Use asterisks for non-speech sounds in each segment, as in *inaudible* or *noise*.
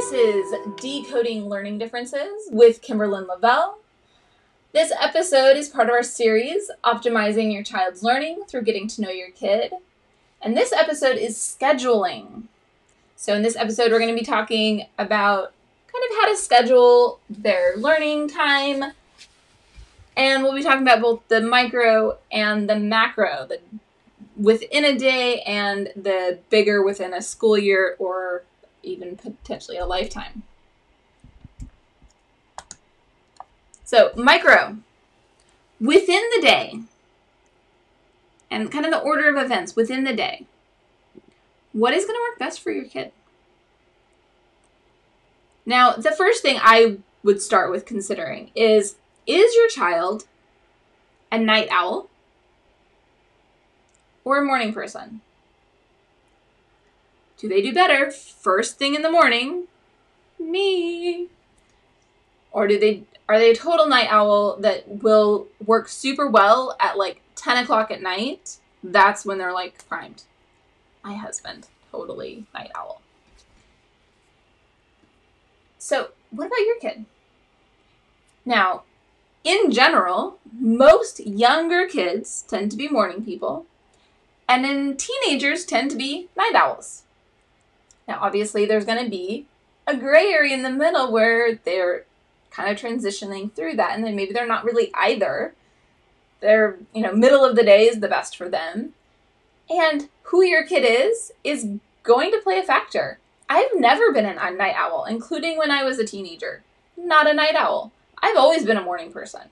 This is Decoding Learning Differences with Kimberlyn Lavelle. This episode is part of our series, Optimizing Your Child's Learning Through Getting to Know Your Kid. And this episode is scheduling. So, in this episode, we're going to be talking about kind of how to schedule their learning time. And we'll be talking about both the micro and the macro, the within a day and the bigger within a school year or even potentially a lifetime. So, micro, within the day, and kind of the order of events within the day, what is going to work best for your kid? Now, the first thing I would start with considering is is your child a night owl or a morning person? Do they do better first thing in the morning? Me. Or do they are they a total night owl that will work super well at like 10 o'clock at night? That's when they're like primed. My husband, totally night owl. So, what about your kid? Now, in general, most younger kids tend to be morning people, and then teenagers tend to be night owls. Now, obviously, there's going to be a gray area in the middle where they're kind of transitioning through that, and then maybe they're not really either. They're, you know, middle of the day is the best for them. And who your kid is, is going to play a factor. I've never been a night owl, including when I was a teenager. Not a night owl. I've always been a morning person.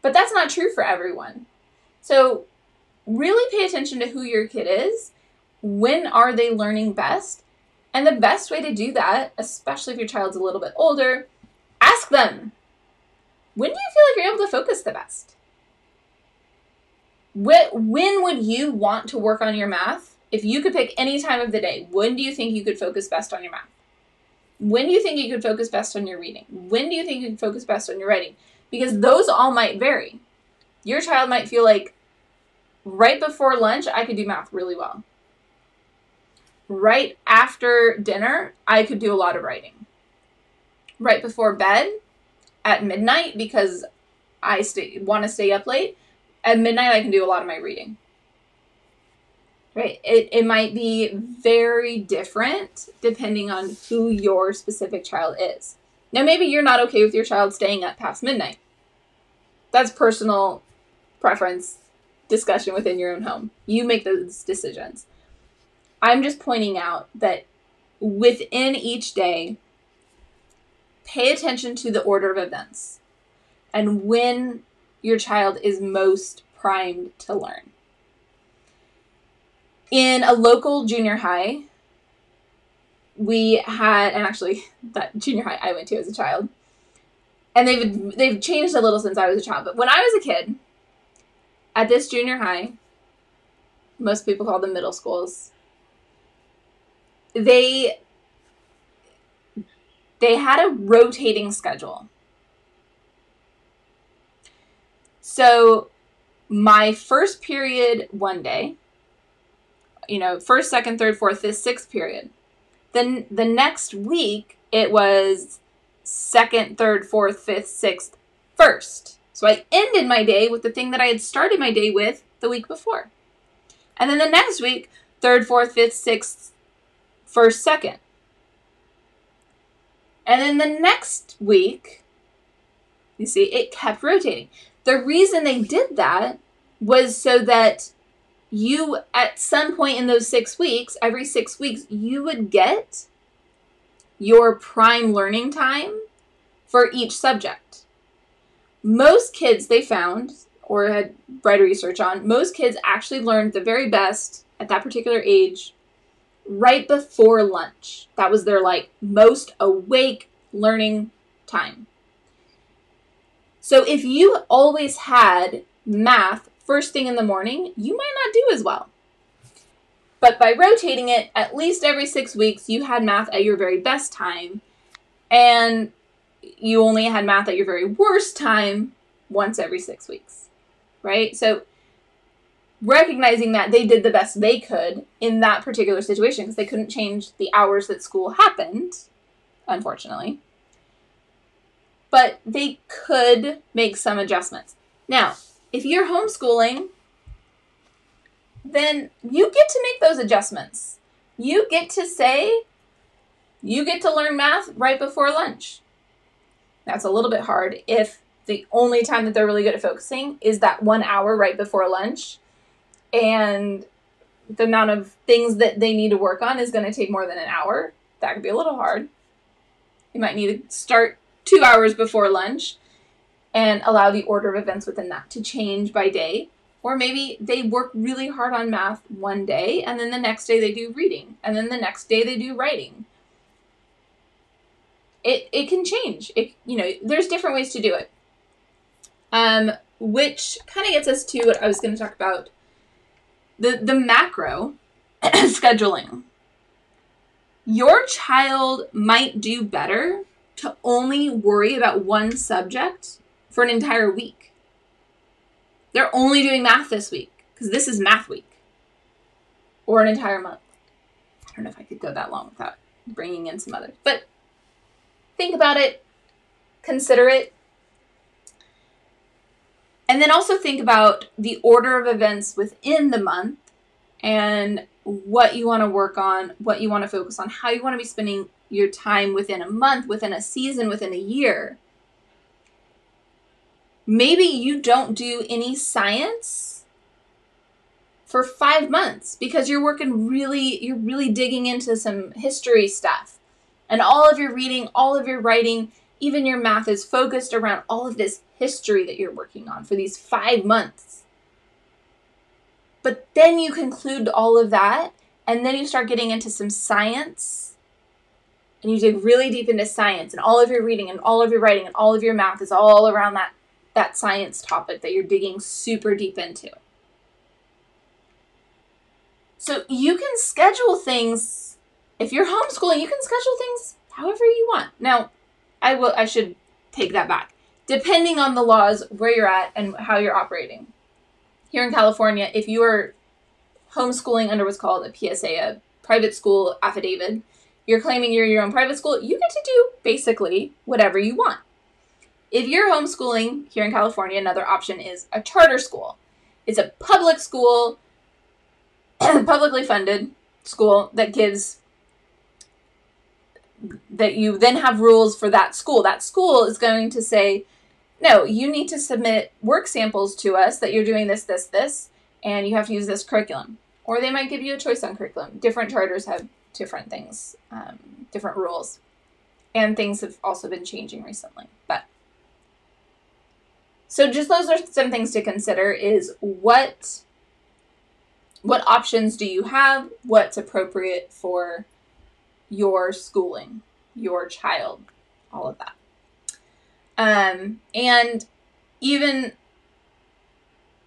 But that's not true for everyone. So, really pay attention to who your kid is. When are they learning best? And the best way to do that, especially if your child's a little bit older, ask them when do you feel like you're able to focus the best? When would you want to work on your math? If you could pick any time of the day, when do you think you could focus best on your math? When do you think you could focus best on your reading? When do you think you could focus best on your writing? Because those all might vary. Your child might feel like right before lunch, I could do math really well right after dinner, I could do a lot of writing. Right before bed, at midnight, because I stay want to stay up late, at midnight I can do a lot of my reading. Right? It, it might be very different depending on who your specific child is. Now, maybe you're not okay with your child staying up past midnight. That's personal preference discussion within your own home. You make those decisions. I'm just pointing out that within each day, pay attention to the order of events and when your child is most primed to learn. In a local junior high, we had, and actually, *laughs* that junior high I went to as a child, and they've they've changed a little since I was a child. But when I was a kid, at this junior high, most people call them middle schools they they had a rotating schedule. So my first period one day, you know, first, second, third, fourth, fifth, sixth period. Then the next week it was second, third, fourth, fifth, sixth, first. So I ended my day with the thing that I had started my day with the week before. And then the next week, third, fourth, fifth, sixth, first, second. And then the next week, you see, it kept rotating. The reason they did that was so that you, at some point in those six weeks, every six weeks, you would get your prime learning time for each subject. Most kids, they found, or had read research on, most kids actually learned the very best at that particular age right before lunch. That was their like most awake learning time. So if you always had math first thing in the morning, you might not do as well. But by rotating it at least every six weeks, you had math at your very best time, and you only had math at your very worst time once every six weeks, right? So recognizing that they did the best they could in that particular situation because they couldn't change the hours that school happened. unfortunately. But they could make some adjustments. Now, if you're homeschooling, then you get to make those adjustments. You get to say, you get to learn math right before lunch. That's a little bit hard if the only time that they're really good at focusing is that one hour right before lunch. And the amount of things that they need to work on is going to take more than an hour. That could be a little hard. You might need to start two hours before lunch and allow the order of events within that to change by day. Or maybe they work really hard on math one day and then the next day they do reading and then the next day they do writing. It, it can change. It, you know, there's different ways to do it. Um, which kind of gets us to what I was going to talk about the, the macro *clears throat* scheduling. Your child might do better to only worry about one subject for an entire week. They're only doing math this week because this is math week or an entire month. I don't know if I could go that long without bringing in some others, but think about it, consider it, and then also think about the order of events within the month and what you want to work on, what you want to focus on, how you want to be spending your time within a month, within a season, within a year. Maybe you don't do any science for 5 months because you're working really you're really digging into some history stuff. And all of your reading, all of your writing, even your math is focused around all of this history that you're working on for these 5 months. But then you conclude all of that and then you start getting into some science and you dig really deep into science and all of your reading and all of your writing and all of your math is all around that that science topic that you're digging super deep into. So you can schedule things if you're homeschooling, you can schedule things however you want. Now, I will I should take that back. Depending on the laws where you're at and how you're operating. Here in California, if you are homeschooling under what's called a PSA, a private school affidavit, you're claiming you're your own private school, you get to do basically whatever you want. If you're homeschooling here in California, another option is a charter school. It's a public school, *clears throat* publicly funded school that gives that you then have rules for that school. That school is going to say, no, you need to submit work samples to us that you're doing this, this, this, and you have to use this curriculum. Or they might give you a choice on curriculum. Different charters have different things, um, different rules. And things have also been changing recently. But so just those are some things to consider is what what options do you have? What's appropriate for your schooling, your child, all of that. Um, and even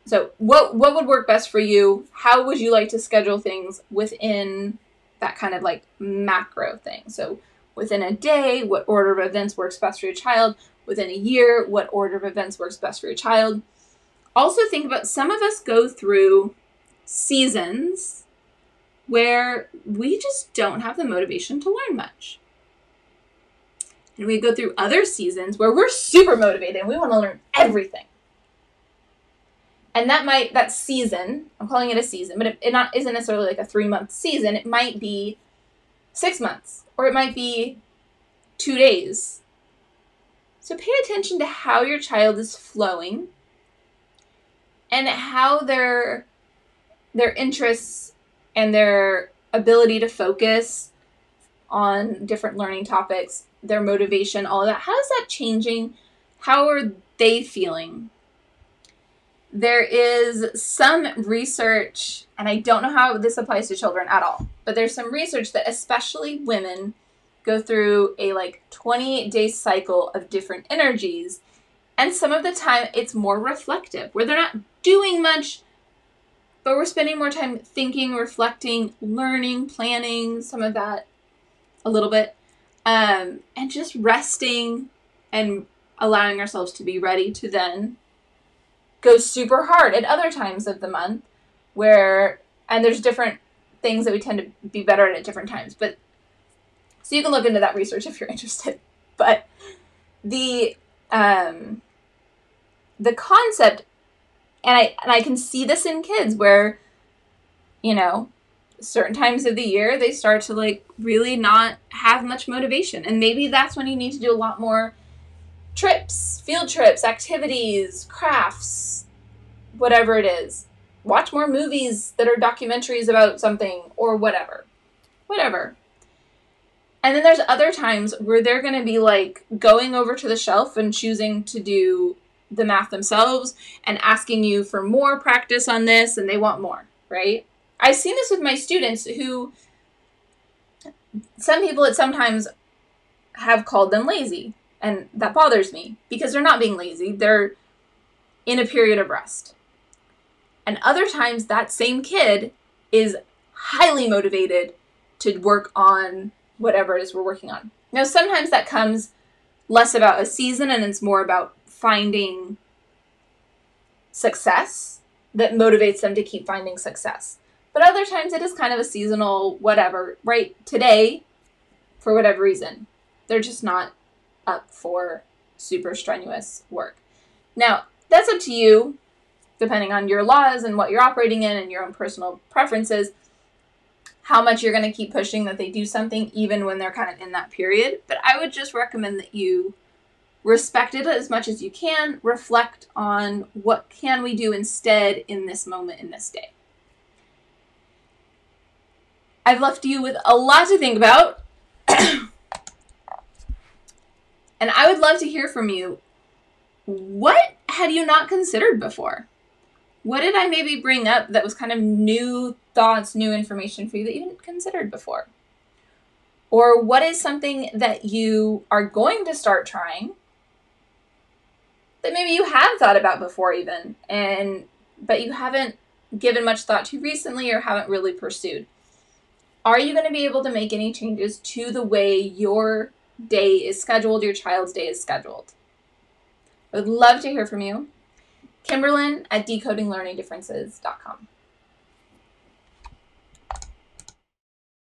so what what would work best for you? How would you like to schedule things within that kind of like macro thing. So within a day, what order of events works best for your child? Within a year, what order of events works best for your child? Also, think about some of us go through seasons where we just don't have the motivation to learn much. And we go through other seasons where we're super motivated and we want to learn everything. And that might that season i'm calling it a season but it, not isn't necessarily like a three month season. It might be six months or it might be two days. So pay attention to how your child is flowing and how their their interests and their ability to focus on different learning topics their motivation all of that how is that changing how are they feeling there is some research, and I don't know how this applies to children at all, but there's some research that especially women go through a like 28 day cycle of different energies. And some of the time it's more reflective, where they're not doing much, but we're spending more time thinking, reflecting, learning, planning, some of that a little bit, um, and just resting and allowing ourselves to be ready to then go super hard at other times of the month where and there's different things that we tend to be better at at different times but So you can look into that research if you're *laughs* interested. But the um, the concept, and I and I can see this in kids where, you know, certain times of the year they start to like really not have much motivation, and maybe that's when you need to do a lot more trips, field trips, activities, crafts, whatever it is. Watch more movies that are documentaries about something or whatever. Whatever. And then there's other times where they're going to be like going over to the shelf and choosing to do the math themselves and asking you for more practice on this and they want more, right? I've seen this with my students who some people at sometimes have called them lazy and that bothers me because they're not being lazy. They're in a period of rest. And other times, that same kid is highly motivated to work on whatever it is we're working on. Now, sometimes that comes less about a season and it's more about finding success that motivates them to keep finding success. But other times it is kind of a seasonal whatever, right? Today, for whatever reason, they're just not up for super strenuous work. Now, that's up to you, depending on your laws and what you're operating in and your own personal preferences, how much you're going to keep pushing that they do something even when they're kind of in that period. But I would just recommend that you respect it as much as you can, reflect on what can we do instead in this moment in this day. I've left you with a lot to think about. *clears throat* And I would love to hear from you. What had you not considered before? What did I maybe bring up that was kind of new thoughts, new information for you that you hadn't considered before? Or what is something that you are going to start trying that maybe you have thought about before even and but you haven't given much thought to recently or haven't really pursued? Are you going to be able to make any changes to the way your day is scheduled, your child's day is scheduled. I would love to hear from you. Kimberlyn at decodinglearningdifferences.com.